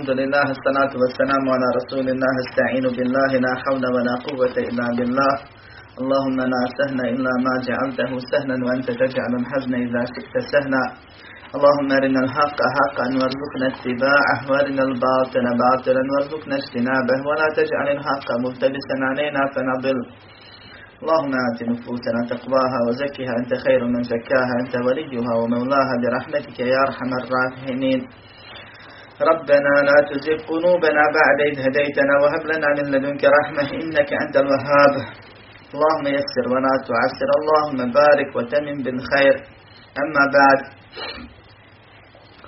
الحمد لله الصلاة والسلام على رسول الله استعين بالله لا حول ولا قوة إلا بالله. اللهم لا سهل إلا ما جعلته سهلا وأنت تجعل الحزن إذا شئت سهلا. اللهم أرنا الحق حقا وارزقنا اتباعه وأرنا الباطل باطلا وارزقنا اجتنابه. ولا تجعل الحق ملتبسا علينا فنضل. اللهم آت نفوسنا تقواها وزكها أنت خير من زكاها أنت وليها ومولاها برحمتك يا أرحم الراحمين. ربنا لا تزغ قلوبنا بعد إذ هديتنا وهب لنا من لدنك رحمة إنك أنت الوهاب اللهم يسر ولا تعسر اللهم بارك وتمم بالخير أما بعد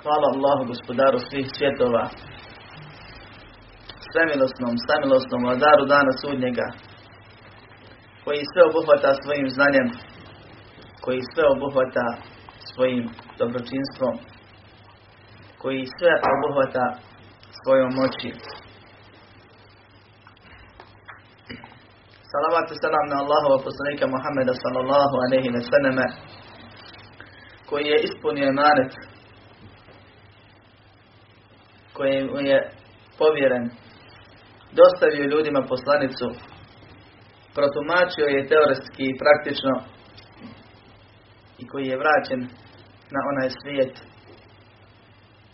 Hvala Allahu gospodaru svih svjetova, svemilosnom, samilosnom vladaru dana sudnjega, koji sve obuhvata svojim znanjem, koji sve obuhvata svojim dobročinstvom, koji sve obuhvata svojom moći. Salavat i salam na Allahova poslanika Muhammeda sallallahu alaihi wa sallam koji je ispunio emanet koji mu je povjeren dostavio ljudima poslanicu protumačio je teoretski i praktično i koji je vraćen na onaj svijet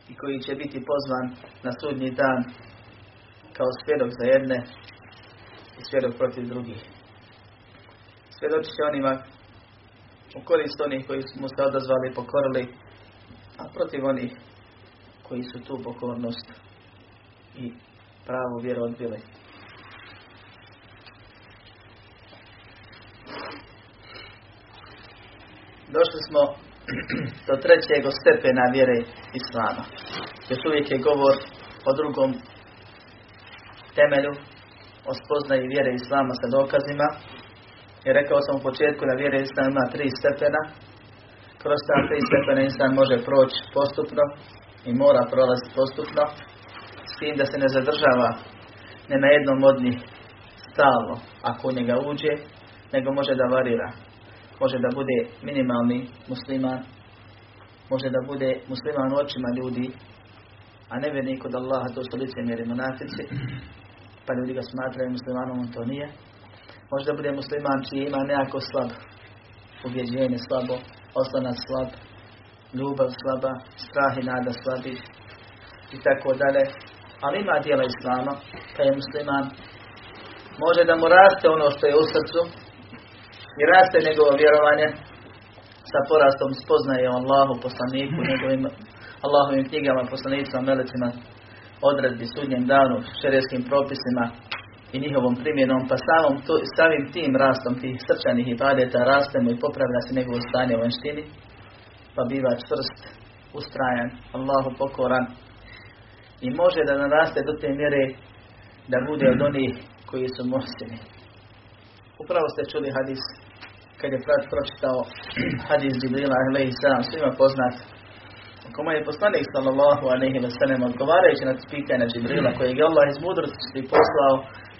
i koji će biti pozvan na sudnji dan kao svjedok za jedne i svjedok protiv drugih. Svjedoči će onima u korist onih koji mu se odazvali i pokorili, a protiv onih koji su tu pokornost i pravu vjeru odbili. Došli smo do trećeg stepena vjere Islama. Još uvijek je govor o drugom temelju, o spoznaji vjere Islama sa dokazima. I rekao sam u početku da vjere Islama ima tri stepena. Kroz ta tri stepena Islam može proći postupno i mora prolaziti postupno. S tim da se ne zadržava ne na jednom od njih stalno ako u njega uđe, nego može da varira može da bude minimalni musliman, može da bude musliman u očima ljudi, a ne vjernik kod Allaha, to su licemjeri monafici, pa ljudi ga smatraju muslimanom, on to nije. Može da bude musliman čiji ima nekako slab, ubjeđenje slabo, oslonac slab, ljubav slaba, strah i nada slabi i tako dalje. Ali ima dijela Islama, pa je musliman. Može da mu raste ono što je u srcu, i raste njegovo vjerovanje sa porastom spoznaje o Allahu, poslaniku, njegovim Allahovim knjigama, poslanicima, melecima, odredbi, sudnjem danu, šerijskim propisima i njihovom primjenom, pa samom to, samim tim rastom tih srčanih ibadeta rastemo i popravlja se njegovo stanje u vanštini, pa biva čvrst, ustrajan, Allahu pokoran i može da naraste do te mjere da bude od onih koji su muhsini. Upravo ste čuli hadis kad je Prat pročitao hadis Jibrila alaihi sallam, svima poznat. Koma je poslanik sallallahu alaihi wa sallam odgovarajući na pitanja Jibrila kojeg je Allah iz mudrosti poslao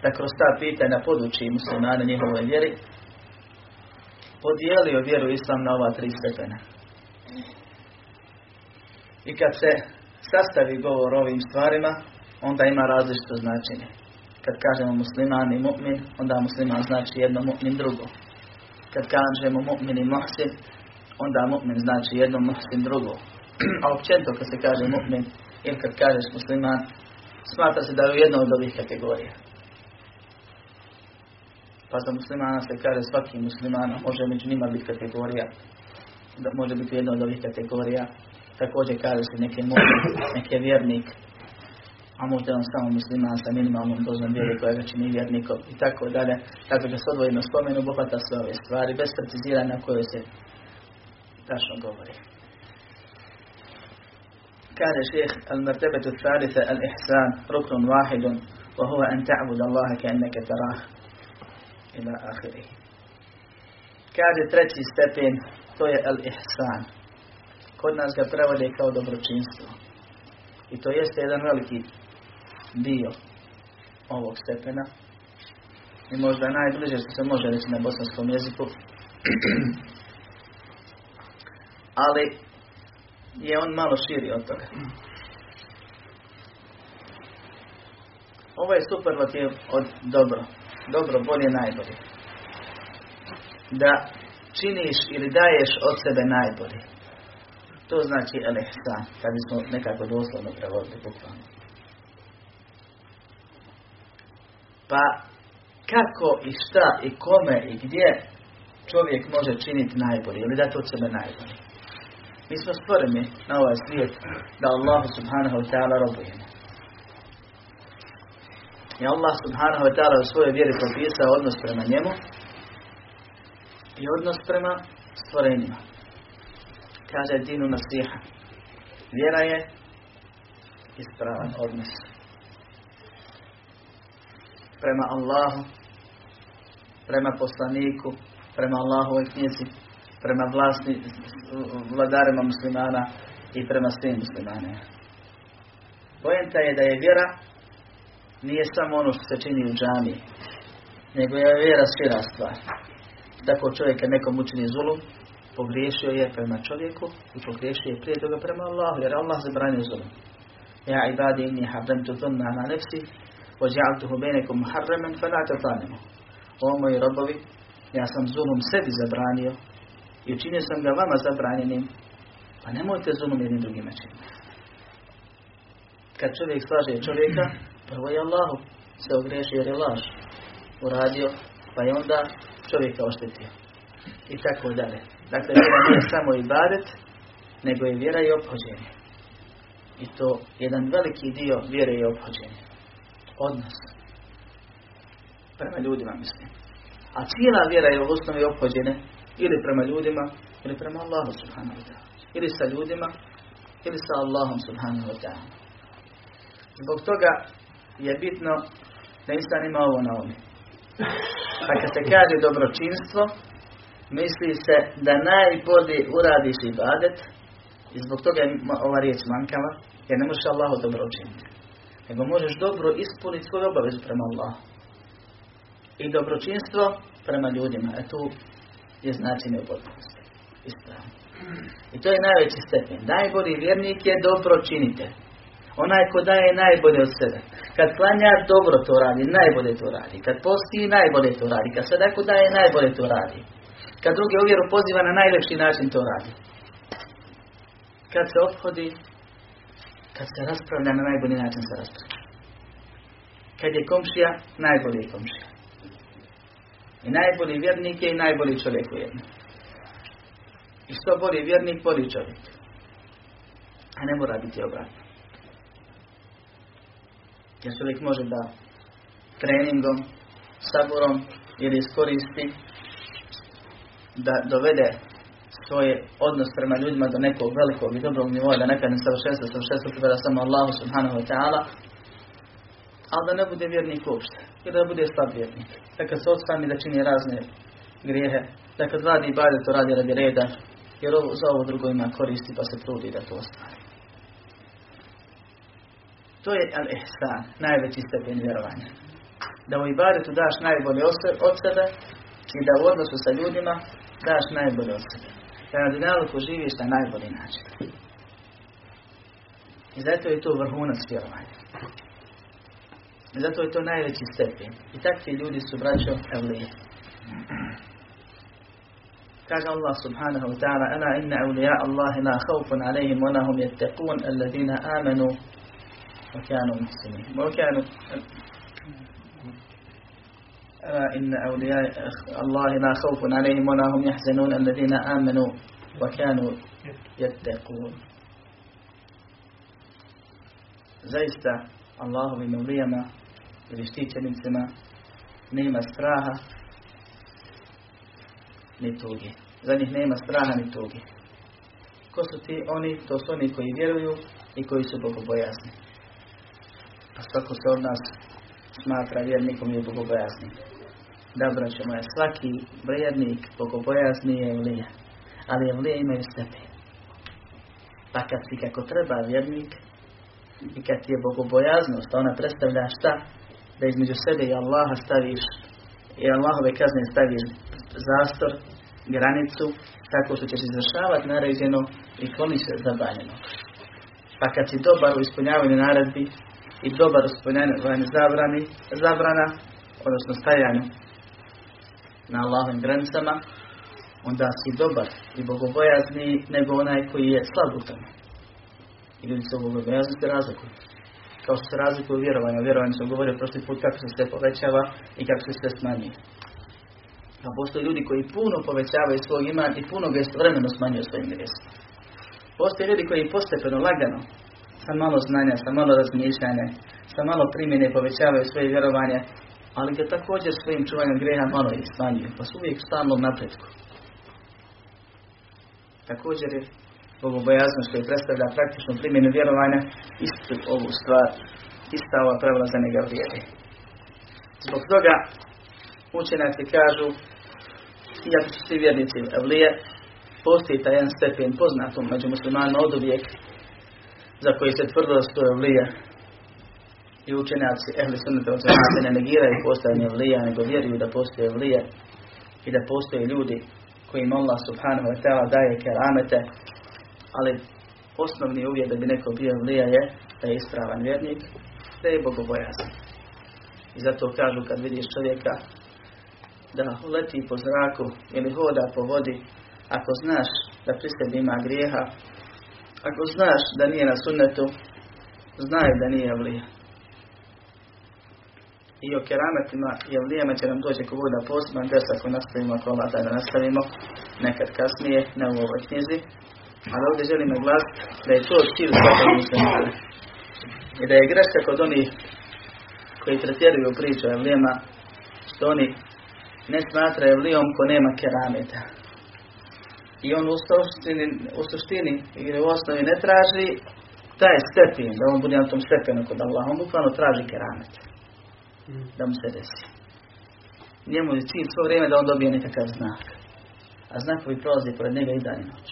da kroz ta pitanja poduči muslimane njihove vjeri, podijelio vjeru Islam na ova tri stepena. I kad se sastavi govor o ovim stvarima, onda ima različito značenje. Kad kažemo musliman i mu'min, onda musliman znači jedno, mu'min drugo kad kažemo mu'min i muhsin, onda mu'min znači jedno, muhsin drugo. A općenito kad se kaže mu'min ili kad kažeš musliman, smatra se da je u jednoj od ovih kategorija. Pa za muslimana se kaže svaki musliman, može među njima biti kategorija, da može biti jedna od ovih kategorija. Također kaže se neki mu'min, neki vjernik, a možda on samo musliman sa minimalnom dozom vjere koja već nije vjernikom i tako dalje. Tako da se odvojeno spomenu obuhvata sve ove stvari bez preciziranja koje se tačno govori. Kaže šeheh al-martabetu thalitha al-ihsan ruknun wahidun wa huwa an ta'bud Allaha ka'annaka tarah ila akhirih. Kaže treći stepen to je al-ihsan. Kod nas ga prevode kao dobročinstvo. I to jeste jedan veliki dio ovog stepena i možda najbliže što se može reći na bosanskom jeziku ali je on malo širi od toga ovo je superlativ od dobro. Dobro, bolje, najbolje. Da činiš ili daješ od sebe najbolje. To znači elehsan, kad bismo nekako doslovno prevodili bukvalno. Pa kako i šta i kome i gdje čovjek može činiti najbolje ili dati od sebe najbolje. Mi smo stvoreni na ovaj svijet da Allah subhanahu wa ta'ala robujemo. I Allah subhanahu wa ta'ala u svojoj vjeri propisao odnos prema njemu i odnos prema stvorenjima. Kaže dinu nasiha. Vjera je ispravan odnos. Prema Allahu, prema poslaniku, prema Allahovoj knjizi, prema vlasni, vladarima muslimana i prema svim muslimanima. Pojenta je da je vjera nije samo ono što se čini u džami, nego je vjera šira stvar. Tako čovjek kad nekom učini zulum, pogriješio je prema čovjeku i pogriješio je prije toga prema Allahu, jer Allah zabranio zulum. Ja ibadi inni haramtu dhunna na nefsi, وَجَعَلْتُهُ بَيْنَكُمْ مُحَرَّمًا فَلَا تَظَالِمُوا O moji robovi, ja sam zulum sebi zabranio i učinio sam ga vama zabranjenim, pa nemojte zulum jednim drugima činiti. Kad čovjek slaže čovjeka, prvo je Allahu se ogriješio jer je laž uradio, pa je onda čovjeka oštetio. I tako dalje. Dakle, vjera nije samo ibadet, nego je vjera i obhođenje. I to jedan veliki dio vjere i obhođenje. Odnos. Prema ljudima, mislim. A cijela vjera je u osnovi obhođene ili prema ljudima, ili prema Allahu subhanahu wa ta'ala. Ili sa ljudima, ili sa Allahom subhanahu wa ta'ala. Zbog toga je bitno da insan ima ovo na umu. Pa kad se kaže dobročinstvo, misli se da najbolje uradiš ibadet i zbog toga je ova riječ mankava, jer ne možeš Allahu dobro učiniti. Nego možeš dobro ispuniti svoju obavezu prema Allahu. I dobročinstvo prema ljudima. E tu je značenje u potpunosti. Ispravno. I to je najveći stepen. Najbolji vjernik je dobročinitelj. Onaj ko daje najbolje od sebe. Kad klanja, dobro to radi, najbolje to radi. Kad posti, najbolje to radi. Kad sadaku daje, najbolje to radi. Kad druge uvjeru poziva na najlepši način to radi. Kad se obhodi, kad se raspravlja na najbolji način se raspravlja. Kad je komšija, najbolji je komšija. I najbolji vjernik je i najbolji čovjek ujedno. I što bolji vjernik, bolji čovjek. A ne mora biti obratno. Jer čovjek može da treningom, saborom ili iskoristi da dovede svoje odnos prema ljudima do nekog velikog i dobrog nivoa, da nekad ne savršenstva pripada samo Allahu subhanahu wa ta'ala, ali da ne bude vjernik uopšte, i da bude slab vjernik. Da kad se odstani da čini razne grijehe, da kad radi i bade to radi radi reda, jer ovo, za ovo drugo ima koristi pa se trudi da to ostvari. To je al-ihsan, najveći stepen vjerovanja. Da u ibadetu daš najbolje od sebe i da u odnosu sa ljudima daš najbolje od sebe. Da na dunjaluku živiš na najbolji način. I zato je to vrhunac vjerovanja. I zato je to najveći stepen. I takvi ljudi su braćo evlije. Kaže Allah subhanahu wa ta'ala Ana inna awliya Allahi la khawfun alaihim wa lahum yattaqun alladhina amanu محسنين وكانوا ألا إن أولياء الله لا خوف عليهم ولا هم يحزنون الذين آمنوا وكانوا يتقون zaista Allahovim evlijama ili štićenicima nema straha ni tugi. Za njih nema straha ni tugi. Ko su ti oni? To su oni koji vjeruju i koji su bogobojazni. A svako se od nas smatra vjernikom i bogobojaznim. Da, braćo moja, svaki vjernik bogobojazni je evlija. Ali evlije imaju stepen. Pa kad si kako treba vjernik i kad ti je bogobojaznost, ona predstavlja šta? Da između sebe i Allaha staviš i Allahove kazne staviš zastor, granicu, tako što ćeš izvršavati naređeno i kloni se zabranjeno. Pa kad si dobar u ispunjavanju naredbi, i dobar u zabrani, zabrana, odnosno stajanju na Allahovim granicama, onda si dobar i bogobojazni nego onaj koji je slab u tome. I ljudi se bogobojazni se razlikuju. Kao što se razlikuju vjerovanja. Vjerovanje sam govorio prošli put kako se sve povećava i kako se sve smanjuje. A postoje ljudi koji puno povećavaju svoj iman i puno ga istovremeno smanjuju svojim grijesima. Postoje ljudi koji postepeno, lagano, sa malo znanja, sa malo razmišljanja, sa malo primjene povećavaju svoje vjerovanje, ali ga također svojim čuvanjem greha malo ih smanjuju, pa su uvijek u stalnom napretku. Također je bogobojaznost koji predstavlja praktičnu primjenu vjerovanja istu ovu stvar, ista ova pravila za njega vrijedi. Zbog toga učenjaci kažu, iako su svi vjernici evlije, postoji taj jedan stepen poznatom među muslimanima od uvijek, za koji se tvrdilo da su i učenjaci ehli sunnata od se ne negiraju postojanje evlija, nego vjeruju da postoje evlije i da postoje ljudi kojim Allah subhanahu wa ta'ala daje keramete, ali osnovni uvjet da bi neko bio evlija je da je ispravan vjernik, da je bogobojazan. I zato kažu kad vidiš čovjeka da leti po zraku ili hoda po vodi, ako znaš da pri sebi ima grijeha, ako znaš da nije na sunnetu, znaj da nije evlija. I o kerametima i evlijama će nam doći kog da poseban des ako nastavimo, ako Allah da nastavimo, nekad kasnije, ne u ovoj knjizi. Ali ovdje želim naglasiti da je to cilj svakog muslimana. I da je greška kod onih koji pretjeruju priču o evlijama, što oni ne smatraju evlijom ko nema kerameta. I on u suštini, u suštini ili u osnovi ne traži taj stepen, da on bude na tom stepenu kod Allah. On bukvalno traži keramet. Da mu se desi. Njemu je cilj svo vrijeme da on dobije nekakav znak. A znakovi prolazi pored njega i dan i noć.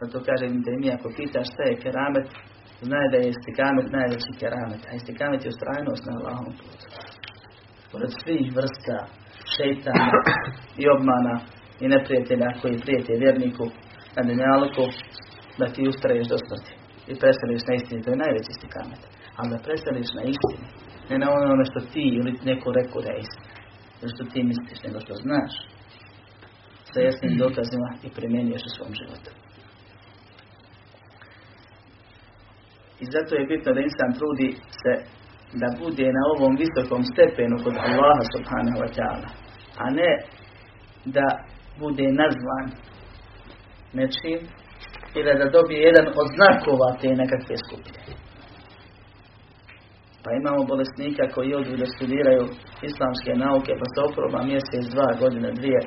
Zato kaže da mi ako pitaš šta je keramet, znaj da je istikamet najveći keramet. A istikamet je ustrajnost na Allahom putu. Pored svih vrsta šeitana i obmana i neprijatelja koji prijete vjerniku na dunjalku, da ti ustraješ do smrti i prestaniš na istini, to je najveći stikamet. Ali da prestaniš na istini, ne na onome što ti ili neko rekao da je istina, ili što ti misliš, nego što znaš sa jasnim dokazima i primjenjuješ u svom životu. I zato je bitno da insan trudi se da bude na ovom visokom stepenu kod Allaha subhanahu wa ta'ala, a ne da bude nazvan nečim ili da dobije jedan od znakova te nekakve skupine. Pa imamo bolesnika koji odu da studiraju islamske nauke, pa se oproba mjesec, dva godine, dvije.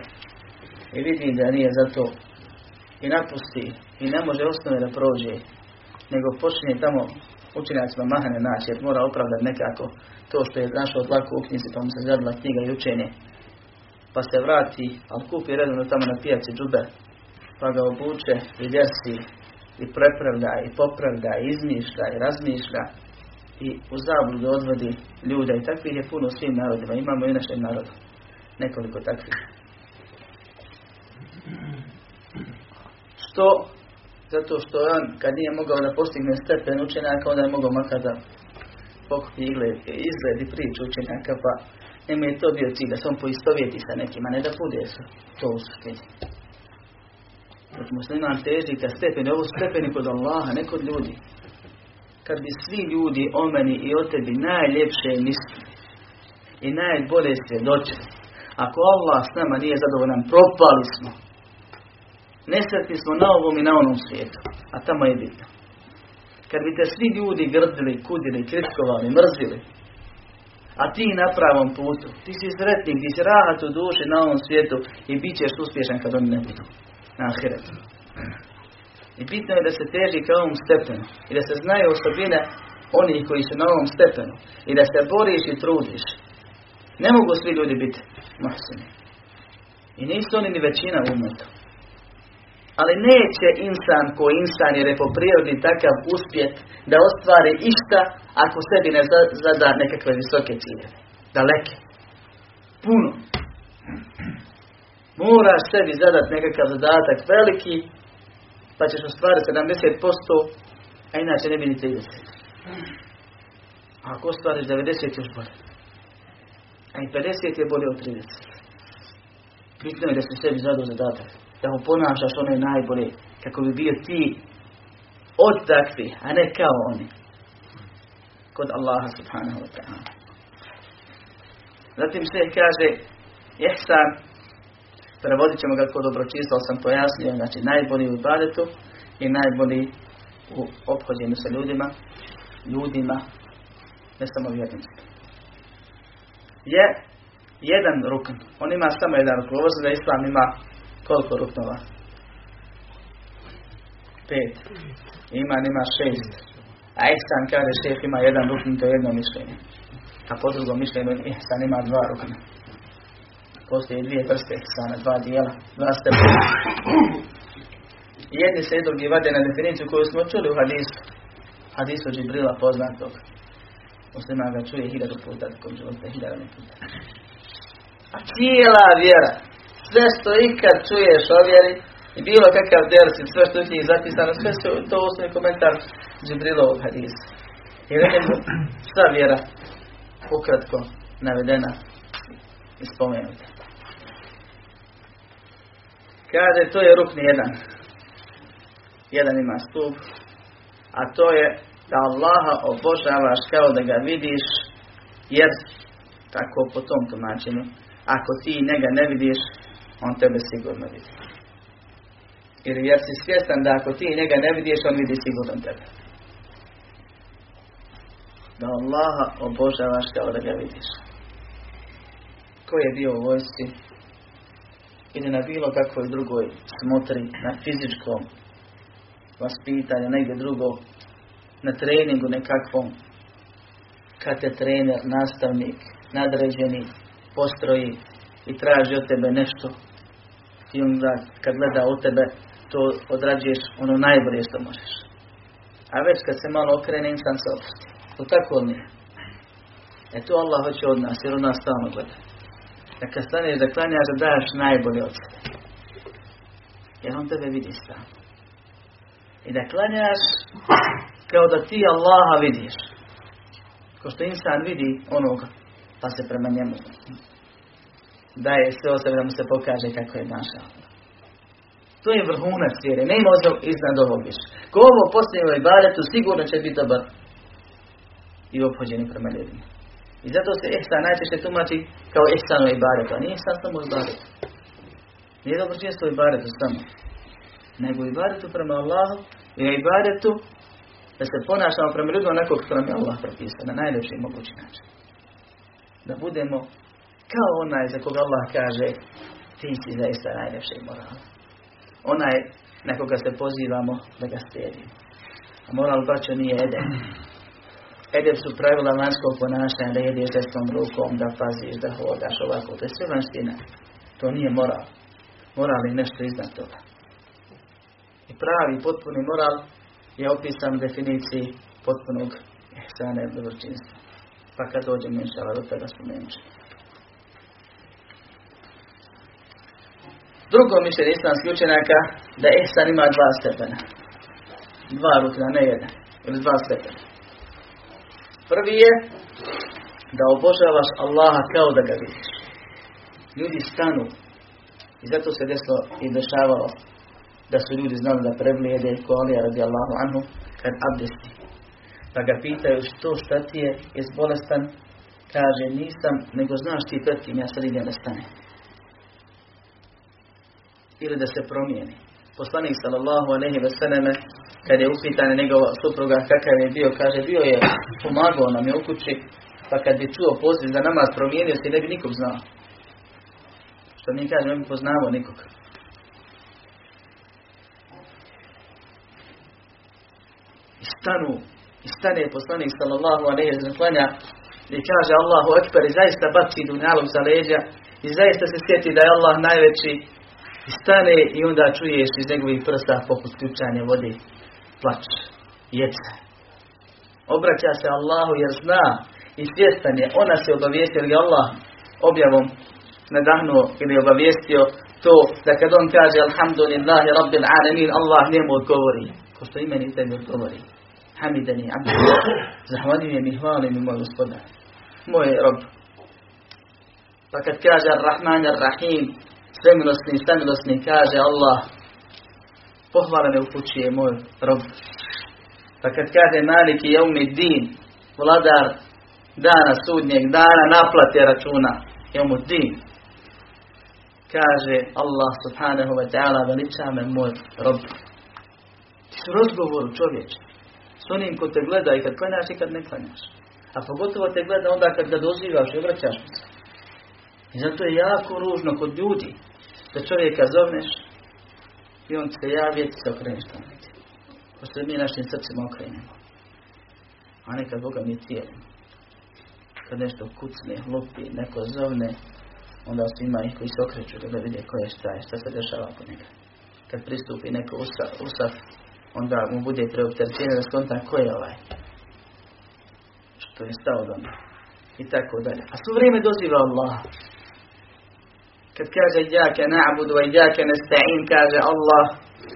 I vidi da nije za to. I napusti i ne može osnove da prođe, nego počinje tamo učenjacima mahane naći, jer mora opravdati nekako to što je našao dlaku u knjizi, pa mu se zadila knjiga i učenje, pa se vrati, ali kupi redovno tamo na pijaci džube, pa ga obuče i djesi i prepravlja i popravlja i izmišlja i razmišlja i u zabludu odvodi ljude i takvih je puno u svim narodima. Imamo i našem narodu. Nekoliko takvih. Što? Zato što on kad nije mogao da postigne stepen učenjaka, onda je mogao makar da pokupi izgled i priču učenjaka, pa Njemu je to bio cilj, da se on poistovjeti sa nekima, ne da bude to u suštini. Dok musliman teži ka stepeni, ovo stepeni kod Allaha, ne kod ljudi. Kad bi svi ljudi o meni i o tebi najljepše mislili i najbolje svjedočili, ako Allah s nama nije zadovoljan, propali smo. Nesretni smo na ovom i na onom svijetu, a tamo je bitno. Kad bi te svi ljudi grdili, kudili, kritikovali, mrzili, a ti na pravom putu. Ti si sretnik, ti si rahat u duši na ovom svijetu i bit ćeš uspješan kad oni ne budu. Na ahiretu. I bitno je da se teži ka ovom stepenu i da se znaju osobine onih koji su na ovom stepenu i da se boriš i trudiš. Ne mogu svi ljudi biti mahsini. I nisu oni ni većina umetu. Ali neće insan ko insan jer je po prirodi takav uspjet da ostvari išta ako sebi ne zada nekakve visoke ciljeve. Daleke. Puno. Moraš sebi zadat nekakav zadatak veliki pa ćeš ostvariti 70%, a inače ne bi ni 30. A ako ostvariš 90 još bolje. A i 50 je bolje od 30. Bitno je da se sebi zadao zadatak. Da mu ponašaš je najbolje. Kako bi bio ti od takvi, a ne kao oni. Kod Allaha subhanahu wa ta'ala. Zatim se kaže, ihsan, prevodit ćemo ga kod dobročinstva, sam pojasnio, znači najbolji u ibadetu i najbolji u obhođenju sa ljudima, ljudima, ne samo vjernicima. Je jedan rukn. On ima samo jedan rukn. Ovo da Islam ima koliko ruknova? Pet. Iman ima šest. A Ihsan kaže šef ima jedan rukn, to je jedno mišljenje. A po drugom mišljenju Ihsan ima dva rukna. Postoje dvije vrste Ihsana, dva dijela, dva stepena. Jedni se drugi vade na definiciju koju smo čuli u hadisu. Hadisu Džibrila poznatog. Muslima ga čuje hiljadu puta, kod života hiljadu puta. A cijela vjera, sve što ikad čuješ o vjeri, i bilo kakav dersi, sve što je zapisano, sve što to osnovi komentar Džibrilovog hadisa. I vidimo sva vjera ukratko navedena i spomenuta. Kaže, to je rukni jedan. Jedan ima stup, a to je da Allaha obožavaš kao da ga vidiš, jer tako po tom tumačenju, ako ti njega ne vidiš, on tebe sigurno vidi. Jer, jer si svjestan da ako ti njega ne vidiš, on vidi sigurno tebe. Da Allaha obožavaš kao da ga vidiš. Ko je bio u vojsci ili na bilo kakvoj drugoj smotri, na fizičkom vaspitanju, negdje drugo, na treningu nekakvom, kad te trener, nastavnik, nadređeni, postroji i traži od tebe nešto i onda kad gleda u tebe to odrađuješ ono najbolje što možeš. A već kad se malo okrene insan se opusti. To tako nije. E to Allah hoće od nas jer od nas stalno gleda. Da kad staneš da klanjaš da daš najbolje od sebe. Jer on tebe vidi stalno. I da klanjaš kao da ti Allaha vidiš. Ko što insan vidi onoga, pa se prema njemu daje sve o da mu se pokaže kako je naša. To je vrhunac vjere. Ne ima iznad ovog više. Ko ovo i baretu, sigurno će biti dobar i obhođeni prema ljudima. I zato se ihsan najčešće tumači kao ihsan i baretu, a nije ihsan samo i baretu. Nije dobro činstvo i baretu samo. Nego i prema Allahu i i da se ponašamo prema ljudima onako kako nam je Allah propisao, na najljepši mogući način. Da budemo kao onaj za koga Allah kaže ti si zaista najljepši moral. Onaj na koga se pozivamo da ga slijedimo. A moral braćo nije edep. Edep su pravila vanjskog ponašanja da jedeš desnom rukom, da paziš, da hodaš ovako. To je sve vanština. To nije moral. Moral je nešto iznad toga. I pravi, potpuni moral je opisan u definiciji potpunog ihsana i dobročinstva. Pa kad dođemo inšala do toga spomenut Drugo mišljenje islamskih učenjaka da ihsan ima dva stepena. Dva rukna, ne jedan. Ili dva stepena. Prvi je da obožavaš Allaha kao da ga vidiš. Ljudi stanu i zato se desilo i dešavalo da su ljudi znali da preblijede ko Alija radijallahu anhu kad abdesti. Pa ga pitaju što šta ti je, je bolestan? Kaže nisam, nego znaš ti pred kim ja sad idem da stane. Ili da se promijeni. Poslanik sallallahu aleyhi ve selleme kad je upitan njegova supruga kakav je bio, kaže bio je pomagao nam je u kući, pa kad bi čuo poziv za namaz promijenio se ne bi nikog znao. Što mi kaže, ne bi poznavao nikog. I stanu, i stane poslanik sallallahu alaihi wa klanja i kaže Allahu ekber i zaista baci dunjalog za leđa i zaista se sjeti da je Allah najveći i stane i onda čuješ iz njegovih prsta poput ključanja vode plać, jeca. Obraća se Allahu jer zna i svjestan je, ona se obavijestio ili Allah objavom nadahnuo ili obavijestio to da kad on kaže Alhamdulillahi Rabbil Alamin Allah njemu odgovori. Ko što imeni tebi odgovori. hamidani abdi. Zahvaljujem i hvalim i moj gospodar. Moj rob. Pa kad kaže Ar-Rahman Ar-Rahim, svemilosni i samilosni, kaže Allah, pohvala me upućuje moj rob. Pa kad kaže Malik i Jaumi Din, vladar dana sudnjeg, dana naplate računa, Jaumu Din, kaže Allah subhanahu wa ta'ala veliča me moj rob. Ti su razgovoru čovječe. S onim ko te gleda i kad klanjaš i kad ne klanjaš. A pogotovo te gleda onda kad ga dozivaš i obraćaš mu se. I zato je jako ružno kod ljudi da čovjeka zovneš i on se javi i se okreneš tamo. Pošto mi našim srcima okrenemo. A nekad Boga mi tijelimo. Kad nešto kucne, lupi, neko zovne, onda su ima ih koji se okreću da ga vide ko je šta je, šta se dešava oko njega. Kad pristupi neko usaf onda mu bude preopterećenje da skonta ko je ovaj. Što je stao do I tako dalje. A svo vrijeme doziva Allah. Kad kaže jake na'budu wa jake nesta'in, kaže Allah,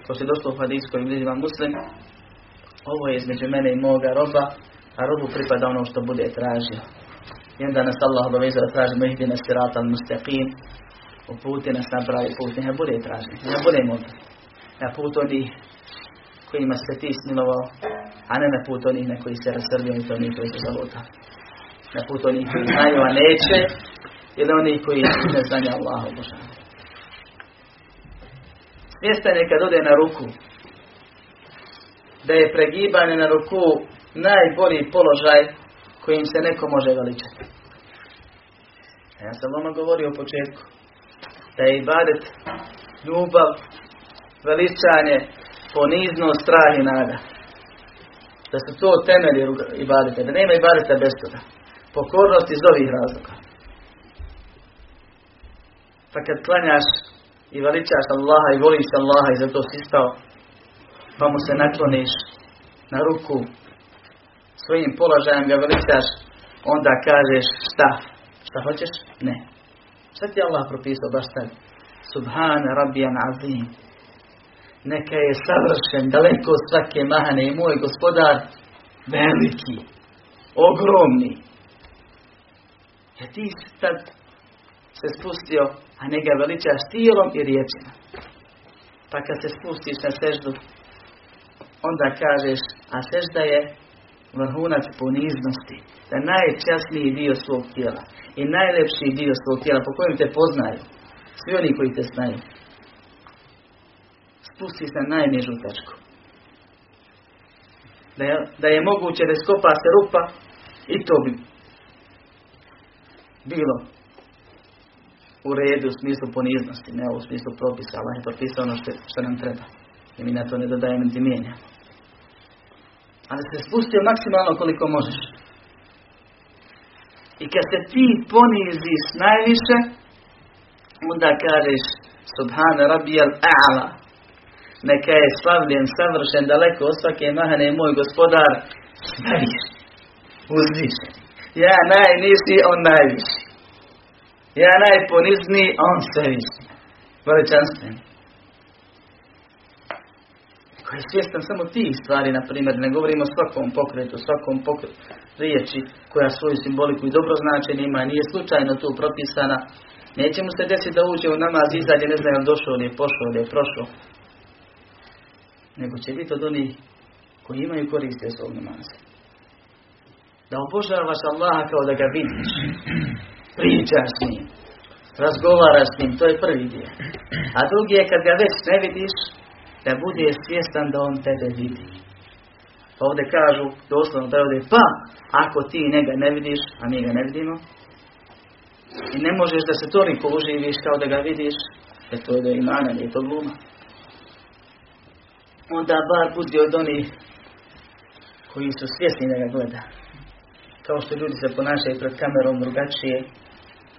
ko se došlo u hadijskoj bližima muslim, ovo je između mene i moga roba, a robu pripada ono što bude tražio. I onda nas Allah obavezao da tražimo ihdina sirata al-mustaqim, uputi nas na pravi put, ne bude tražiti, ne bude modra. Na put onih kojima se ti smilovao, a ne na put onih na koji se rasrdio i to onih koji se zalutali. Na put onih koji znaju, a neće, ili onih koji ne znaju Allahu Božanu. Svjestan je kad ode na ruku, da je pregibanje na ruku najbolji položaj kojim se neko može veličati. Ja sam vama govorio u početku da je ibadet ljubav, veličanje, ponizno, strah i nada. Da su to temelji ibadeta, da nema ibadeta bez toga. Pokornost iz ovih razloga. Pa kad klanjaš i veličaš Allaha i voliš Allaha i zato si stao, pa mu se nakloniš na ruku svojim položajem ga veličaš, onda kažeš šta? Šta hoćeš? Ne. Šta ti Allah propisao baš tako? Subhana rabbijan azim. Neka je savršen, daleko svake mahane i moj gospodar veliki, ogromni. Ja ti tad se spustio, a ne ga veličaš tijelom i riječima. Pa kad se spustiš na seždu, onda kažeš, a sežda je vrhunac poniznosti, da najčasniji dio svog tijela i najlepši dio svog tijela po kojem te poznaju, svi oni koji te znaju, spusti se na najnižu tačku. Da je, da je moguće da skopa se rupa i to bi bilo u redu u smislu poniznosti, ne u smislu propisa, Allah je propisao ono što, što nam treba. I mi na to ne dodajemo niti ali se spustio maksimalno koliko možeš. I kad se ti poniziš najviše, onda kažeš Subhana Rabbijal A'la. Neka je slavljen, savršen, daleko od svake mahane moj gospodar, najviše, uzviše. Ja najniži, on. Ja najponizniji, on sve viši. Veličanstveni koji je svjestan samo tih stvari, na primjer, ne govorimo o svakom pokretu, svakom pokretu, riječi koja svoju simboliku i dobro značenje ima, nije slučajno tu propisana. Neće mu se desiti da uđe u namaz, izađe, ne znam, došao li je, pošao li je, prošao. Nego će biti od onih koji imaju koriste svog namaza. Da obožavaš Allaha kao da ga vidiš, pričaš s njim, razgovaraš s njim, to je prvi dio. A drugi je kad ga već ne vidiš, da bude svjestan da on tebe vidi. Ovdje kažu, doslovno da ovdje, pa ako ti njega ne vidiš, a mi ga ne vidimo, i ne možeš da se toliko uživiš kao da ga vidiš, jer to je do imana, nije to gluma. Onda bar budi od onih koji su svjesni da ga gleda. Kao što ljudi se ponašaju pred kamerom drugačije,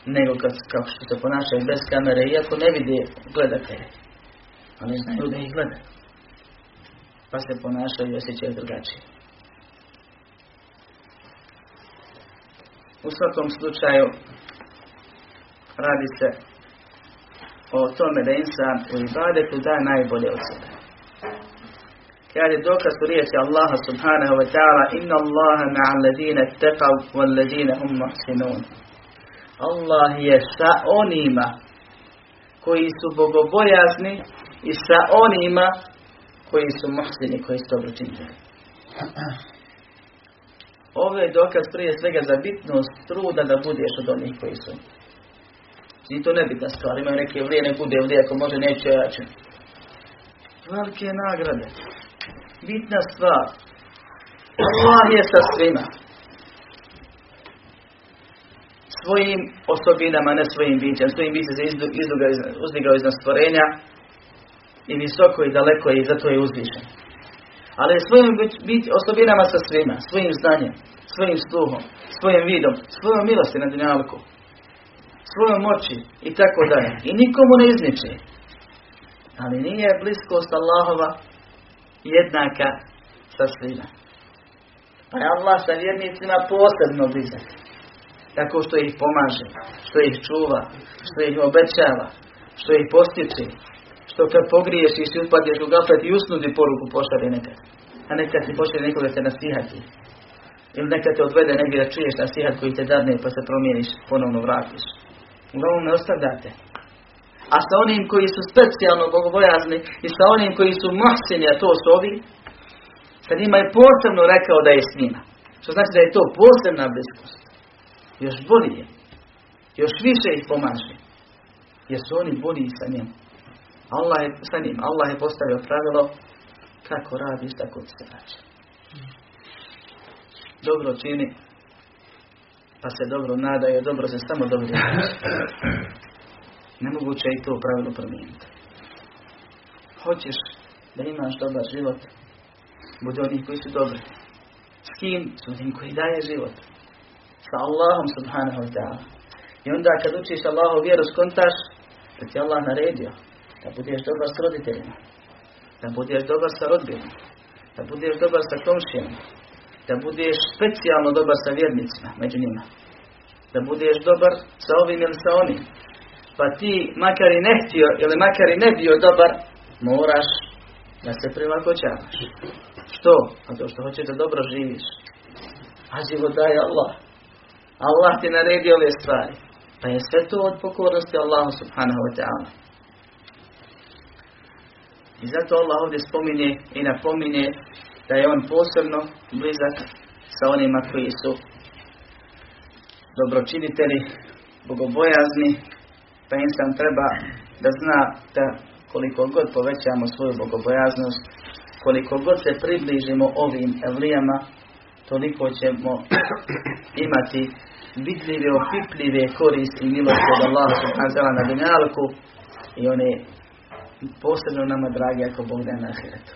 nego kao što se ponašaju bez kamere, iako ne vidi gledatelje ali znaju da ih gleda. Pa se ponašaju i osjećaju drugačije. U svakom slučaju radi se o tome da insan u ibadetu da najbolje od sebe. Kad je dokaz u riječi Allaha subhanahu wa ta'ala Inna Allaha ma'a ladina taqav wal ladina hum muhsinun. Allah je sa onima koji su bogobojazni i sa onima koji su muhsini, koji su dobro. Ovo je dokaz prije svega za bitnost truda da budeš od onih koji su. I to nebitna stvar. Imaju neke vrije, ne bude vrije, ako može neće jače. Velike nagrade. Bitna stvar. Allah je sa svima. Svojim osobinama, ne svojim bićem. Svojim bićem se uzdigao iznad stvorenja i visoko i daleko i zato je uzvišen. Ali svojim osobinama sa svima, svojim znanjem, svojim sluhom, svojim vidom, svojom milosti na dinjalku, svojom moći i tako dalje. I nikomu ne izniče. Ali nije bliskost Allahova jednaka sa svima. Pa je Allah sa vjernicima posebno blizak. Tako što ih pomaže, što ih čuva, što ih obećava, što ih postiče, što kad pogriješ i si upadješ u gaflet i usnudi poruku pošalje nekad. A nekad ti pošalje nekoga te nasihati. Ili nekad te odvede negdje da čuješ nasihat koji te dadne pa se promijeniš, ponovno vratiš. Uglavnom ne ostavljate. A sa onim koji su specijalno bogobojazni i sa onim koji su muhsini, a to su ovi, kad njima je posebno rekao da je s njima. Što znači da je to posebna bliskost. Još bolje. Još više ih pomaže. Jer su oni bolji sa njim. Allah je sa njim. Allah je postavio pravilo kako radiš, tako ti se vraća. Dobro čini, pa se dobro nada, jer dobro se samo dobro Nemoguće je i to pravilo promijeniti. Hoćeš da imaš dobar život, bude onih koji su dobri. S kim? S onim koji daje život. Sa Allahom subhanahu wa ta'ala. I onda kad učiš Allahu vjeru skontaš, da ti Allah naredio da budeš dobar s roditeljima, da budeš dobar sa rodbinom, da budeš dobar sa komšijama, da budeš specijalno dobar sa vjernicima među njima, da budeš dobar sa ovim ili sa onim. Pa ti, makar i ne htio ili makar i ne bio dobar, moraš da se prilagođavaš. Što? Zato što hoćeš da dobro živiš. A život daje Allah. Allah ti naredi ove stvari. Pa je sve to od pokornosti Allahu subhanahu wa ta'ala. I zato Allah ovdje spominje i napominje da je on posebno blizak sa onima koji su dobročinitelji, bogobojazni, pa insan treba da zna da koliko god povećamo svoju bogobojaznost, koliko god se približimo ovim evlijama, toliko ćemo imati vidljive, opipljive koristi milosti od Allaha subhanahu na dunjalku i one posebno nama dragi ako Bog da na ahiretu.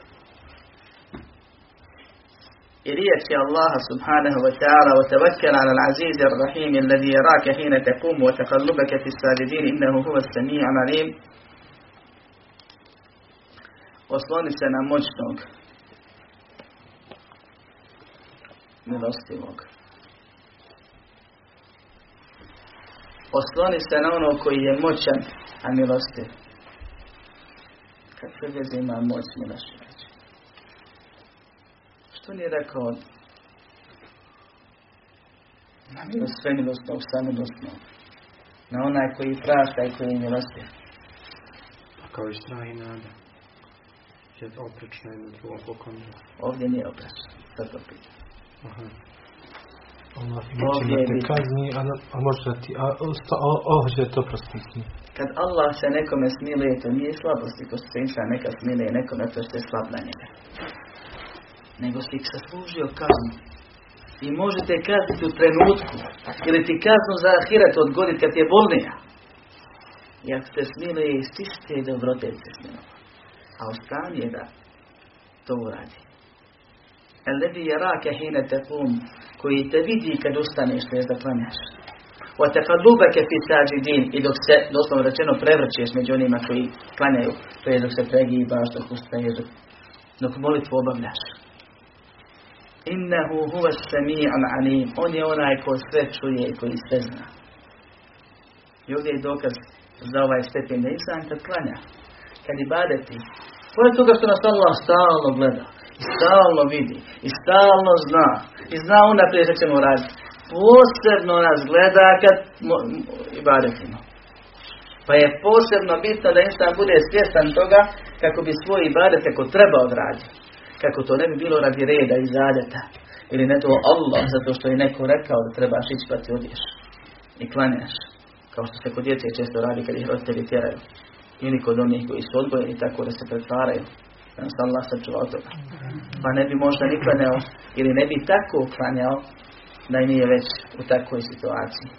I riječ je Allaha subhanahu wa ta'ala wa tawakkal ala al-aziz ar-rahim alladhi yaraka hina taqum wa taqallubaka fi sajidin innahu huwa as-sami' al-alim Osloni se na moćnog milostivog. Osloni se na ono koji je moćan, a milostiv. Kakve veze ima moć milostivog? Što nije rekao na milost sve milostnog, samilostnog. Na onaj koji prašta i koji je milostiv. A kao i strah i nada. Je oprečno jedno drugo pokonje. Ovdje nije oprečno. Sad to pitam. Aha. Je da te bitno. kazni, a, a možda ti, a, a, to prostiti. Kad Allah se nekome smiluje, to nije slabosti, ko se insan neka smiluje nekome to što je slab na njega. Nego si zaslužio kaznu. I možete kazniti u trenutku, ili ti kaznu za ahiret odgoditi kad je bolnija. I ako te smiluje iz čiste dobrote se smiluje. A ostanje da to uradi. Alladhi yaraka hina taqum, koji te vidi kad ustaneš, to je da klanjaš. وَتَقَلُّبَكَ فِي سَاجِدِينَ I dok se, doslovno rečeno, prevrćeš među onima koji klanjaju, to je dok se pregibaš, dok ustaješ, dok, dok molitvu obavljaš. Innehu huva sami'an alim. On je onaj ko sve čuje i koji sve zna. I ovdje je dokaz za ovaj stepen da insan kad klanja, kad ibadeti, pored toga što nas Allah stalno gleda I stalno vidi. I stalno zna. i zna unaprijed što ćemo raditi. Posebno nas gleda kad i baretimo. Pa je posebno bitno da insan bude svjestan toga kako bi svoj ibadet kako treba odraditi. Kako to ne bi bilo radi reda i zadeta. Ili ne to Allah, zato što je neko rekao da trebaš ići pa ti odješ. I klanjaš. Kao što se kod djece često radi kad ih roditelji tjeraju. Ili kod onih koji su odgojeni tako da se pretvaraju. Da nas Allah sačuva od toga. Pa ne bi možda ni klanjao ili ne bi tako klanjao da nije već u takvoj situaciji.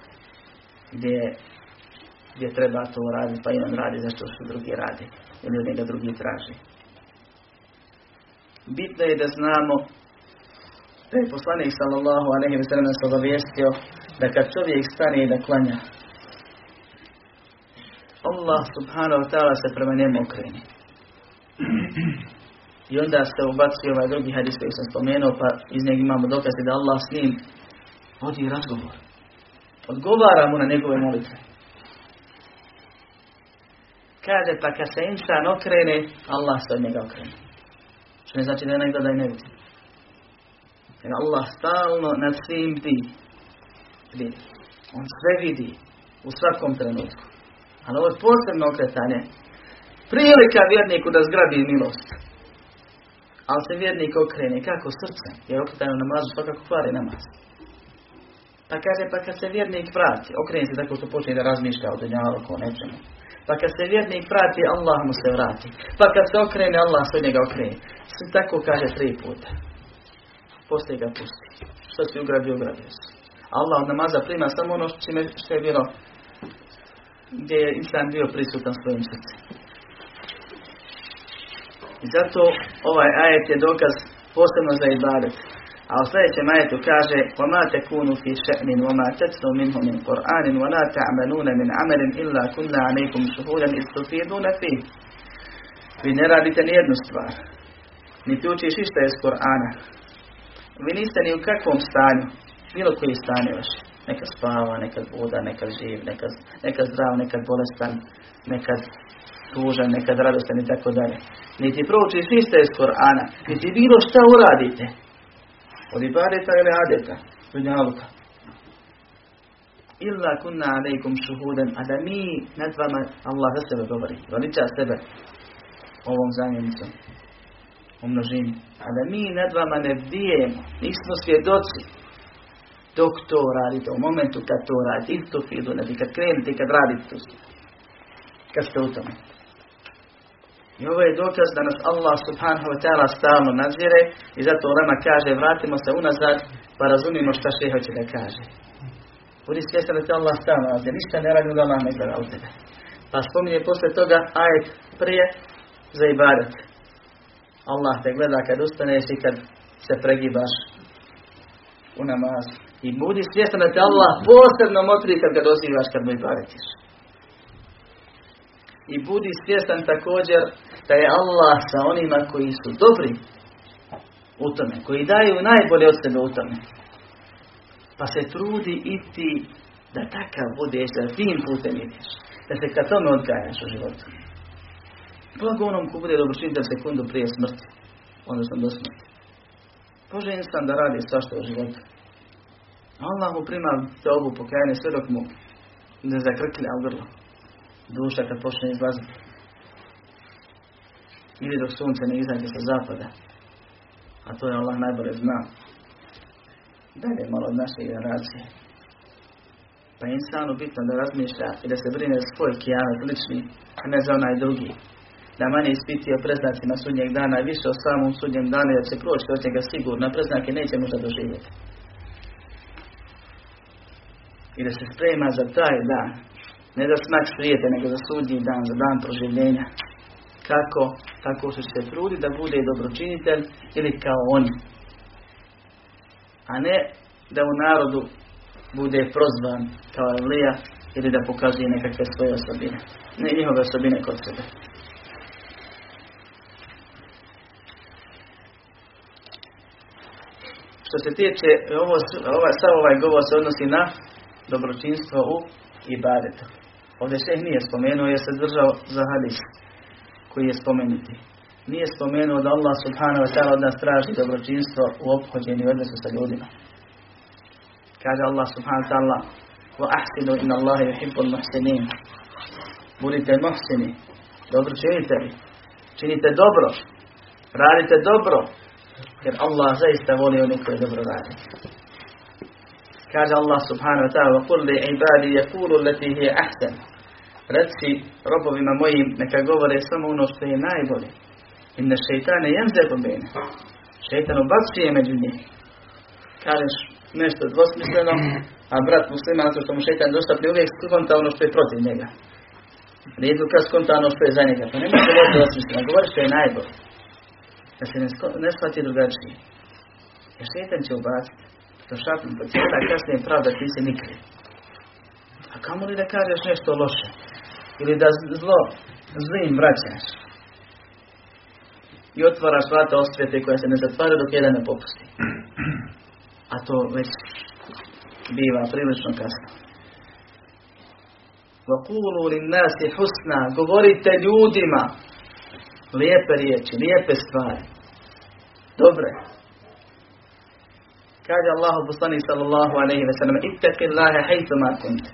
Gdje, gdje treba to raditi pa i on radi zašto što drugi radi. Ili od njega drugi traži. Bitno je da znamo da je poslanik sallallahu alaihi wa sallam nas obavijestio da kad čovjek stane i da klanja Allah subhanahu wa ta'ala se prema njemu okreni. I onda se ubacuje ovaj drugi hadis koji sam spomenuo, pa iz njega imamo dokaze da Allah s njim vodi razgovor. Odgovara mu na njegove molitve. Kaže, pa kad se insan okrene, Allah se od njega okrene. Što ne znači da je nekdo da je ne vidi. Jer Allah stalno nad svim bdi. On sve vidi u svakom trenutku. Ali ovo je posebno okretanje. Prilika vjerniku da zgrabi milost. Ali se vjernik okrene kako srce. Jer okretanje namazu svakako kvari namaz. Pa kaže, pa kad se vjernik vrati, okrene se tako što počne da razmišlja o dunjalu o nečemu. Pa kad se vjernik vrati, Allah mu se vrati. Pa kad se okrene, Allah se njega okrene. Sve tako kaže tri puta. Poslije ga pusti. Što si ugradio, ugradio se. Allah od namaza prima samo ono što je bilo gdje je insan bio prisutan svojim srcem. I zato ovaj ajet je dokaz posebno za ibadet. A u sljedećem ajetu kaže وَمَا تَكُونُ فِي شَأْنٍ وَمَا تَتْلُوا مِنْهُ مِنْ قُرْآنٍ وَلَا تَعْمَلُونَ مِنْ عَمَلٍ إِلَّا كُنَّا عَلَيْكُمْ شُهُودًا إِذْ تُفِيدُونَ فِيهِ Vi ne radite ni jednu stvar. Niti učiš išta iz Kur'ana. Vi niste ni u kakvom stanju. Bilo koji stanje vaše nekad spava, nekad voda, nekad živ, nekad, nekad zdrav, nekad bolestan, nekad tužan, nekad radostan i tako dalje. Niti proučiš iste iz Korana, niti bilo šta uradite. Od ibadeta ili adeta, dunjaluka. Illa kunna alaikum šuhuden, a da mi nad vama, Allah za sebe govori, veliča sebe ovom zamjenicom, u množini. A da mi nad vama ne bdijemo, nismo svjedoci, dok to radite, u momentu kad to radite, isto fidu, kad krenete, kad radite to, kad ste u tome. I ovo je dokaz da nas Allah subhanahu wa ta'ala stalno nadzire i zato Lema kaže vratimo se unazad pa razumimo šta še hoće da kaže. Budi svjestan da te Allah stalno nadzire, ništa ne radi da Allah ne gleda u tebe. Pa spominje posle toga ajet prije za ibadet. Allah te gleda kad ustaneš i kad se pregibaš u namaz. I budi svjestan da te Allah posebno motri kad ga dozivaš kad mu ibadetiš. I budi svjestan također da je Allah sa onima koji su dobri u tome, koji daju najbolje od sebe u tome. Pa se trudi i ti da takav budeš, da tim putem ideš. Da se ka tome odgajaš u životu. Blago onom ko bude dobročinitelj sekundu prije smrti. Odnosno do smrti. Može insan da radi svašta u životu. Allah mu prima te obu pokajanje sve dok mu ne zakrklja u grlo. Duša kad počne izlaziti. Ili dok sunce ne izađe sa zapada. A to je Allah najbolje zna. Dalje malo od naše generacije. Pa je insanu bitno da razmišlja i da se brine za svoj kijamet lični, a ne za onaj drugi. Da manje ispiti o preznacima sudnjeg dana i više o samom sudnjem danu, da će proći od njega sigurno, a preznake neće možda doživjeti. I da se sprema za taj dan. Ne za smak svijete, nego za sudnji dan, za dan proživljenja. Kako? Tako će se truditi da bude dobročinitelj ili kao oni. A ne da u narodu bude prozvan kao Evlija ili da pokazuje nekakve svoje osobine. Ne njihove osobine kod sebe. Što se tiče, ovo, ovaj, sav ovaj govor se odnosi na dobročinstvo u ibadetu. Ovdje šeh nije spomenuo jer se držao za hadis koji je spomenuti. nije spomenuo da Allah subhanahu wa ta'ala od nas traži dobročinstvo u ophođenju i odnosu sa ljudima. Kaže Allah subhanahu wa ta'ala wa ahsinu inna Allahe yuhibbul muhsinin. Budite muhsini, dobro činite vi. Činite dobro, radite dobro, jer Allah zaista voli oni koji dobro radi. Kaže Allah subhanahu wa ta'ala وَقُلْ لِعِبَادِ يَقُولُ الَّتِي هِيَ أَحْسَنُ Reci robovima mojim neka govore samo ono što je najbolje. Inna šeitane jemzebu bene. Šeitan ubacuje među njih. Kažeš nešto dvosmisleno, a brat muslima, zato što mu šeitan dostapni uvijek skonta ono što je protiv njega. Rijedu kad skonta ono što je za njega. Pa nema se govoriti dvosmisleno, govori što je najbolje. Da se ne, ne shvati drugačije. Jer šeitan će ubaciti. To šapim po cijela kasnije pravda ti se nikri. A kamo li da kažeš nešto loše? Ili da zlo zlim vraćaš? I otvaraš vrata osvete koja se ne zatvara dok jedan ne popusti. A to već biva prilično kasno. وَقُولُوا لِلنَّاسِ husna Govorite ljudima lijepe riječi, lijepe stvari. Dobre. Kaže Allahu poslanik sallallahu alejhi ve sellem: "Ittaqi Allaha haythu ma kunt."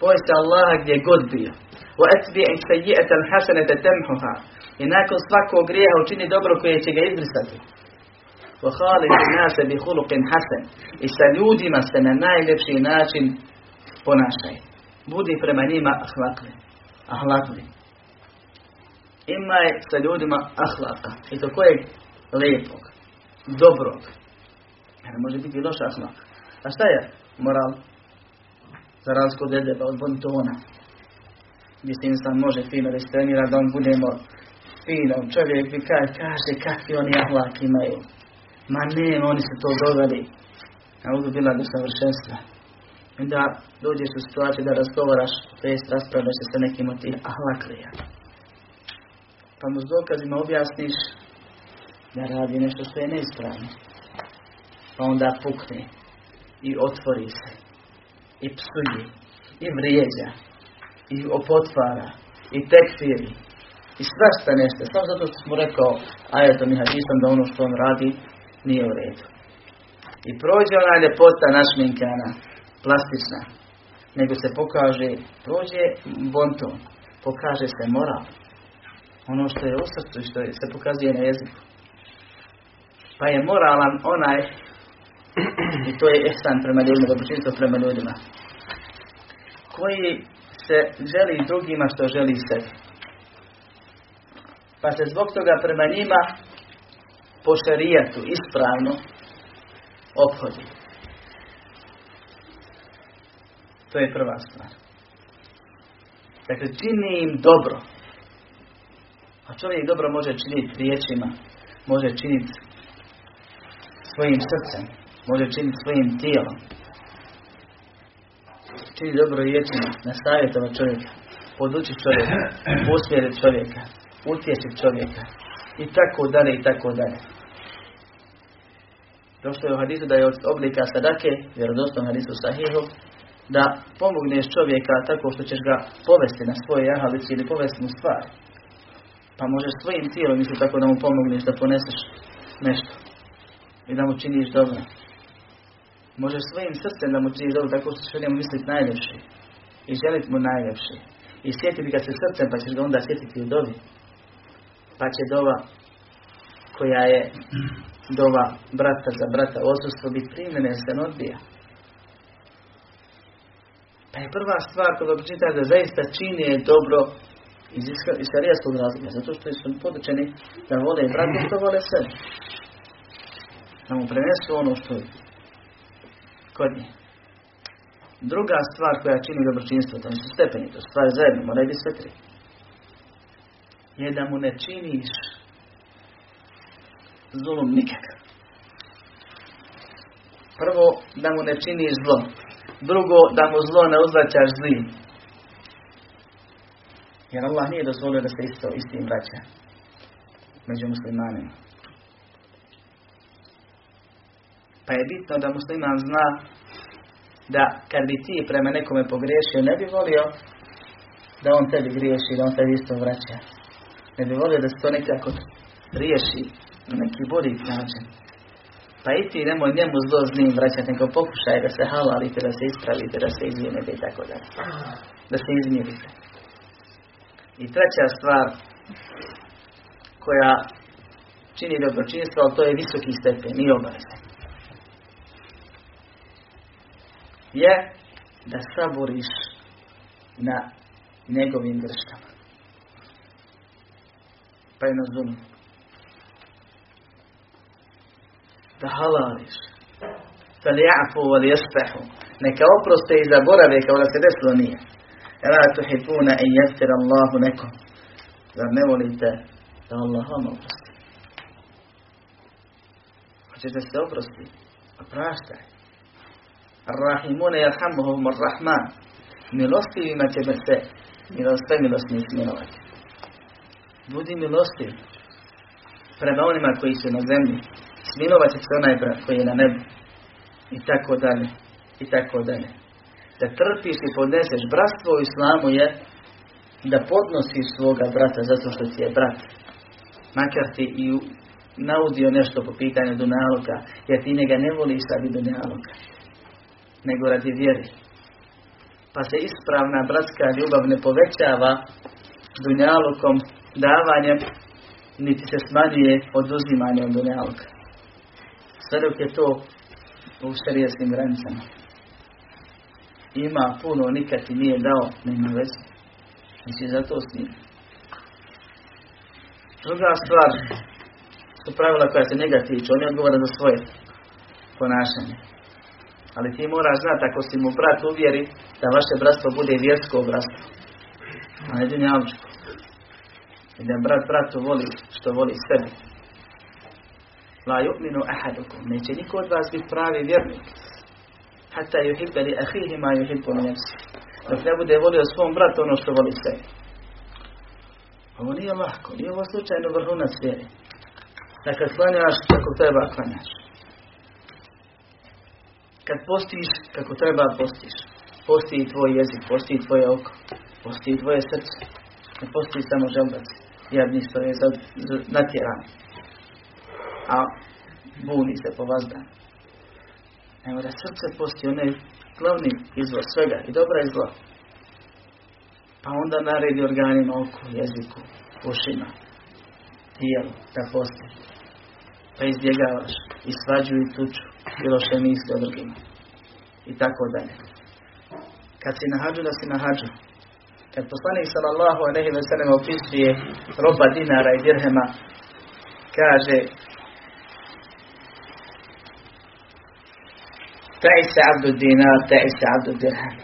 Boj se Allaha gdje god bio. Atbi'i sayyi'ata al-hasanata tamhuha. I nakon svakog grijeha učini dobro koje će ga izbrisati. An-nas bi khuluqin hasan. I sa ljudima se na najljepši način ponašaj. Budi prema njima ahlakli. Ahlakli. Ima je sa ljudima ahlaka. I to kojeg? Lijepog. Dobrog ne može biti loš ahlak. A šta je moral? Za razliku od edeba, od bontona. Se insan može fino restrenira da on budemo fino. Čovjek bi kaže, kaže kakvi oni ahlak imaju. Ma ne, oni su to doveli. A ovdje bila do savršenstva. I da dođeš u situaciju da razgovaraš, to jest raspravljaš se sa nekim od tih ahlaklija. Pa mu s dokazima objasniš da radi nešto što je neispravno pa onda pukne i otvori se i psuje i vrijeđa i opotvara i tekfiri i svašta nešto. Samo zato što smo rekao ajetom i hadisom da ono što on radi nije u redu. I prođe ona ljepota našminkana plastična nego se pokaže prođe bonton pokaže se moral. Ono što je u srcu i što se pokazuje na jeziku. Pa je moralan onaj i to je ihsan prema ljudima, dobročinstvo prema ljudima. Koji se želi drugima što želi sebi. Pa se zbog toga prema njima po šarijatu ispravno obhodi. To je prva stvar. Dakle, čini im dobro. A čovjek dobro može činiti riječima, može činiti svojim srcem, može činiti svojim tijelom. Čini dobro riječima, nastaviti čovjeka, podući čovjeka, usmjeriti čovjeka, utječiti čovjeka i tako dalje i tako dalje. Došlo je u hadisu da je od oblika sadake, vjerodostojno hadisu sahihu, da pomogneš čovjeka tako što ćeš ga povesti na svoje jahalici ili povesti mu stvar. Pa možeš svojim tijelom isto tako da mu pomogneš da poneseš nešto i da mu činiš dobro. Možeš svojim srcem da mu činiš dobro tako što ćeš njemu misliti najljepši. I želiti mu najljepši. I sjetiti ga se srcem pa ćeš ga onda sjetiti u dobi. Pa će dova koja je dova brata za brata odsustvo biti primjene se ne odbija. Pa je prva stvar kada pročita da zaista čini je dobro iz, šarijskog razloga. Zato što su podučeni da vole brata što vole sebe. Da mu prenesu ono što kod nje. Druga stvar koja čini dobročinstvo, to su stepeni, to stvari zajedno, moraju biti sve tri. Je da mu ne činiš zulum nikakav. Prvo, da mu ne činiš zlo. Drugo, da mu zlo ne uzvraćaš zli. Jer Allah nije dozvolio da se isto istim vraća među muslimanima. Pa je bitno da musliman zna da kad bi ti prema nekome pogriješio, ne bi volio da on tebi griješi, da on tebi isto vraća. Ne bi volio da se to nekako riješi na neki bolji način. Pa i ti nemoj njemu zlo s njim vraćati, nego pokušaj da se halalite, da se ispravite, da se izvinete i tako dalje. Da se izmirite. I treća stvar koja čini dobročinstvo, ali to je visoki stepen i obaveza. je da saboriš na njegovim grštama. Pa je na zulum. Da halališ. Falijafu vali jespehu. Neka oproste i zaborave kao da se desilo nije. Ela tuhifuna i jastir Allahu nekom. Zar ne volite da Allah vam oprosti? Hoćeš da se oprosti? Pa Opraštaj. Ar-Rahimune yarhamuhum ar-Rahman. Milostivima će se sve milostni smilovati. Budi milostiv prema onima koji su na zemlji. Smilovat će se onaj koji je na nebu. I tako dalje. I tako dalje. Da trpiš i podneseš. Bratstvo u islamu je da podnosiš svoga brata zato što ti je brat. Makar ti i naudio nešto po pitanju Dunjaluka, jer ti njega ne voliš radi Dunjaluka, nego radi vjeri. Pa se ispravna bratska ljubav ne povećava Dunjalukom davanjem, niti se smanjuje oduzimanjem Dunjaluka. Sve dok je to u šarijeskim granicama. Ima puno, nikad ti nije dao, nema veze. Nisi za to s njim. Druga stvar su pravila koja se njega tiču. On je odgovara za svoje ponašanje. Ali ti moraš znati ako si mu brat uvjeri da vaše bratstvo bude vjersko bratstvo. A ne dunjavčko. I da brat bratu voli što voli sebi. La yu'minu ahadukum. Neće niko od vas biti pravi vjernik. Hatta yuhibbe li ahihi ma yuhibbu nefsi. Dok ne bude volio svom bratu ono što voli sebi. Ovo nije lahko. Nije ovo slučajno vrhunac vjeri. Da kad klanjaš kako treba klanjaš. Kad postiš kako treba postiš. Posti i tvoj jezik, posti i tvoje oko, posti i tvoje srce. Ne posti samo želbac. Jadni što je natjeran. A buni se po vazdan. Nego da srce posti, onaj glavni izvor svega i dobra i zla. Pa onda naredi organima oko, jeziku, ušima, tijelu, da posti pa izbjegavaš i svađu i tuču i loše misli o drugima i tako dalje. Kad si na hađu, da si na hađu. Kad poslanik sallallahu alaihi wa sallam opisuje roba dinara i dirhema, kaže taj se abdu dinar, taj se abdu dirhem.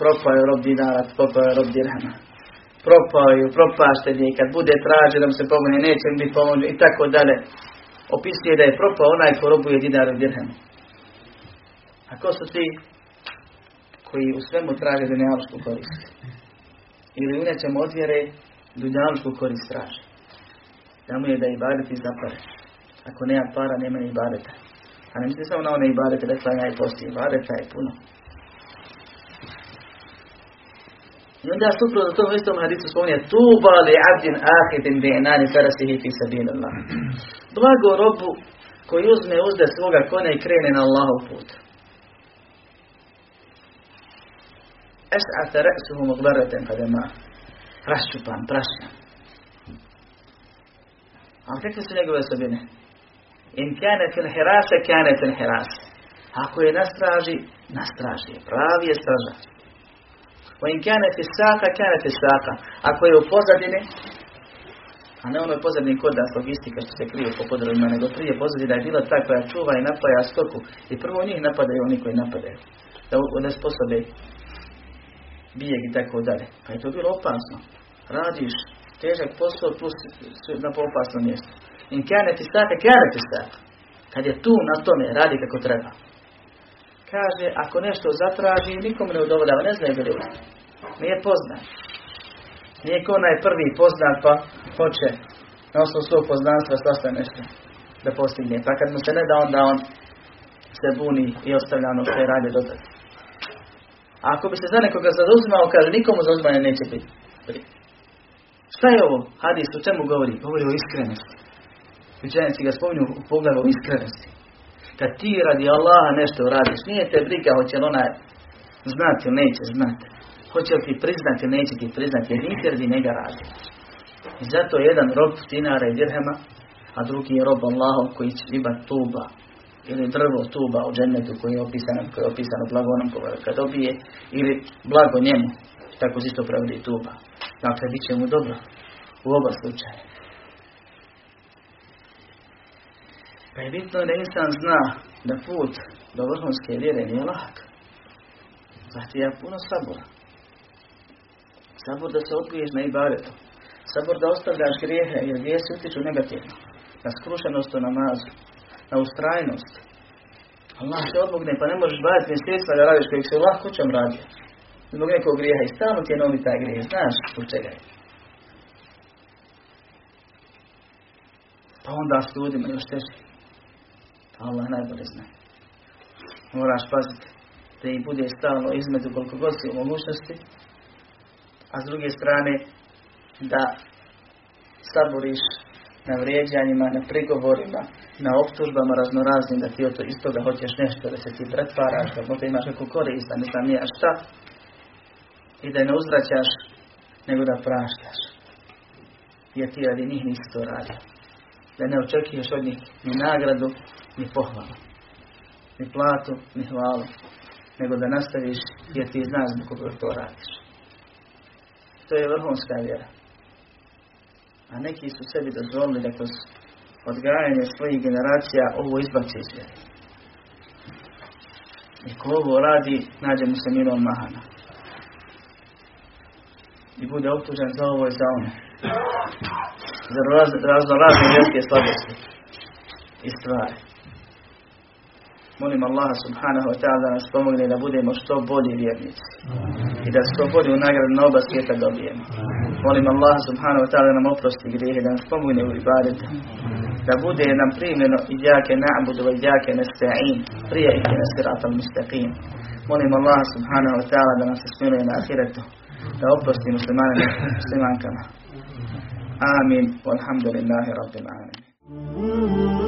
Propao je rob dinara, propao je rob dirhema. Propao je, propašten je, kad bude tražen da se pomogne, neće mi pomoći i tako dalje opisuje da je propao onaj ko robuje dinar i dirhem. A ko su ti koji u svemu traže dunjavsku korist? Ili u nečem odvjere dunjavsku korist traže. Da mu je da ibadeti zapare. Ako nema para, nema ni ibadeta. A ne misli samo na one ibadete da klanja i posti. Ibadeta je puno. I onda suprotno tom istom hadisu spominje Tuba li abdin ahidin bi farasihi fi Allah. Blago robu koji uzme uzde svoga konja i krene na Allahov put. Es'ata re'suhu mugbaratan kada ma raščupan, prašan. A kakve su njegove osobine? In kane fil hirase, kane fil hirase. Ako je na straži, na straži je. Pravi je stražač. O in kane fil saka, kane saka. Ako je u pozadini, a ne onoj pozadini kod nas logistika što se krije po podrovima, nego prije pozadina je bila ta koja čuva i napaja stoku. I prvo njih napadaju oni koji napadaju. Da ne sposobe bijeg i tako dalje. Pa je to bilo opasno. Radiš težak posao plus na opasno mjesto. In kane ti staka, kane ti staka. Kad je tu na tome, radi kako treba. Kaže, ako nešto zatraži, nikom ne udovoljava, ne znaju ljudi. Nije poznat. Nije ko onaj prvi poznat pa hoće na osnovu svog poznanstva svašta nešto da postigne. Pa kad mu se ne da onda on se buni i ostavlja ono što je radio do A ako bi se za nekoga zauzimao, kaže nikomu zauzimanje neće biti. Šta je ovo? Hadis o čemu govori? Govori o iskrenosti. Učenjaci ga spominju u pogledu iskrenosti. Kad ti radi Allaha nešto radiš, nije te briga hoće li onaj znati ili neće znati. Hoće li ti priznati neće ti priznati, jer nisi radi njega radi. I zato jedan rob dinara i dirhema, a drugi je rob Allahom koji će imati tuba ili drvo tuba u džennetu koji je opisano, koji je opisano blagonom kad dobije, ili blago njemu, tako se isto prevodi tuba. Dakle, bit će mu dobro u oba slučaja. Pa je bitno da insan zna da put do vrhunske vjere nije lahak. Zahtija puno sabora. Sabor da se odgriješ na ibaretu. Sabor da ostavljaš grijehe, jer grijesi utječu negativno. Na skrušenost u namazu. Na ustrajnost. Allah se odmogne, pa ne možeš baviti mjesecima da radiš kojeg se Allah kućom radio. Zbog nekog grijeha i stalno ti je novi taj grijeh. Znaš zbog čega je. Pa onda s ljudima još teže. Allah najbolje zna. Moraš paziti da ih bude stalno između koliko god si u mogućnosti, a s druge strane da saboriš na vrijeđanjima, na prigovorima, na optužbama raznoraznim, da ti od iz toga hoćeš nešto, da se ti pretvaraš, da možda imaš neku korist, da ne znam nije šta, i da ne uzvraćaš, nego da praštaš. Jer ti radi njih nisi to radio. Da ne očekuješ od njih ni nagradu, ni pohvalu, ni platu, ni hvalu, nego da nastaviš jer ti znaš zbog koga to radiš. To je vrhunska vjera. A neki su sebi dozvolili da kroz odgajanje svojih generacija ovo izbaci iz vjere. I ko ovo radi, nađe mu se milom mahana. I bude optužen za ovo i za ono. Za razno razne vjerske slabosti i stvari. Molim Allaha subhanahu wa ta'ala da nas pomogne da budemo što bolji vjernici. I da što bolje u nagradu na oba svijeta dobijemo. Molim Allaha subhanahu wa ta'ala da nam oprosti grijehe, da nas pomogne u ibadetu. Da bude nam primljeno i jake na'budu i jake nasta'in. Prije ih na sirat al-mustaqim. Molim Allaha subhanahu wa ta'ala da nas smiluje na ahiretu. Da oprosti muslimanima muslimankama. Amin. Walhamdulillahi rabbil alamin.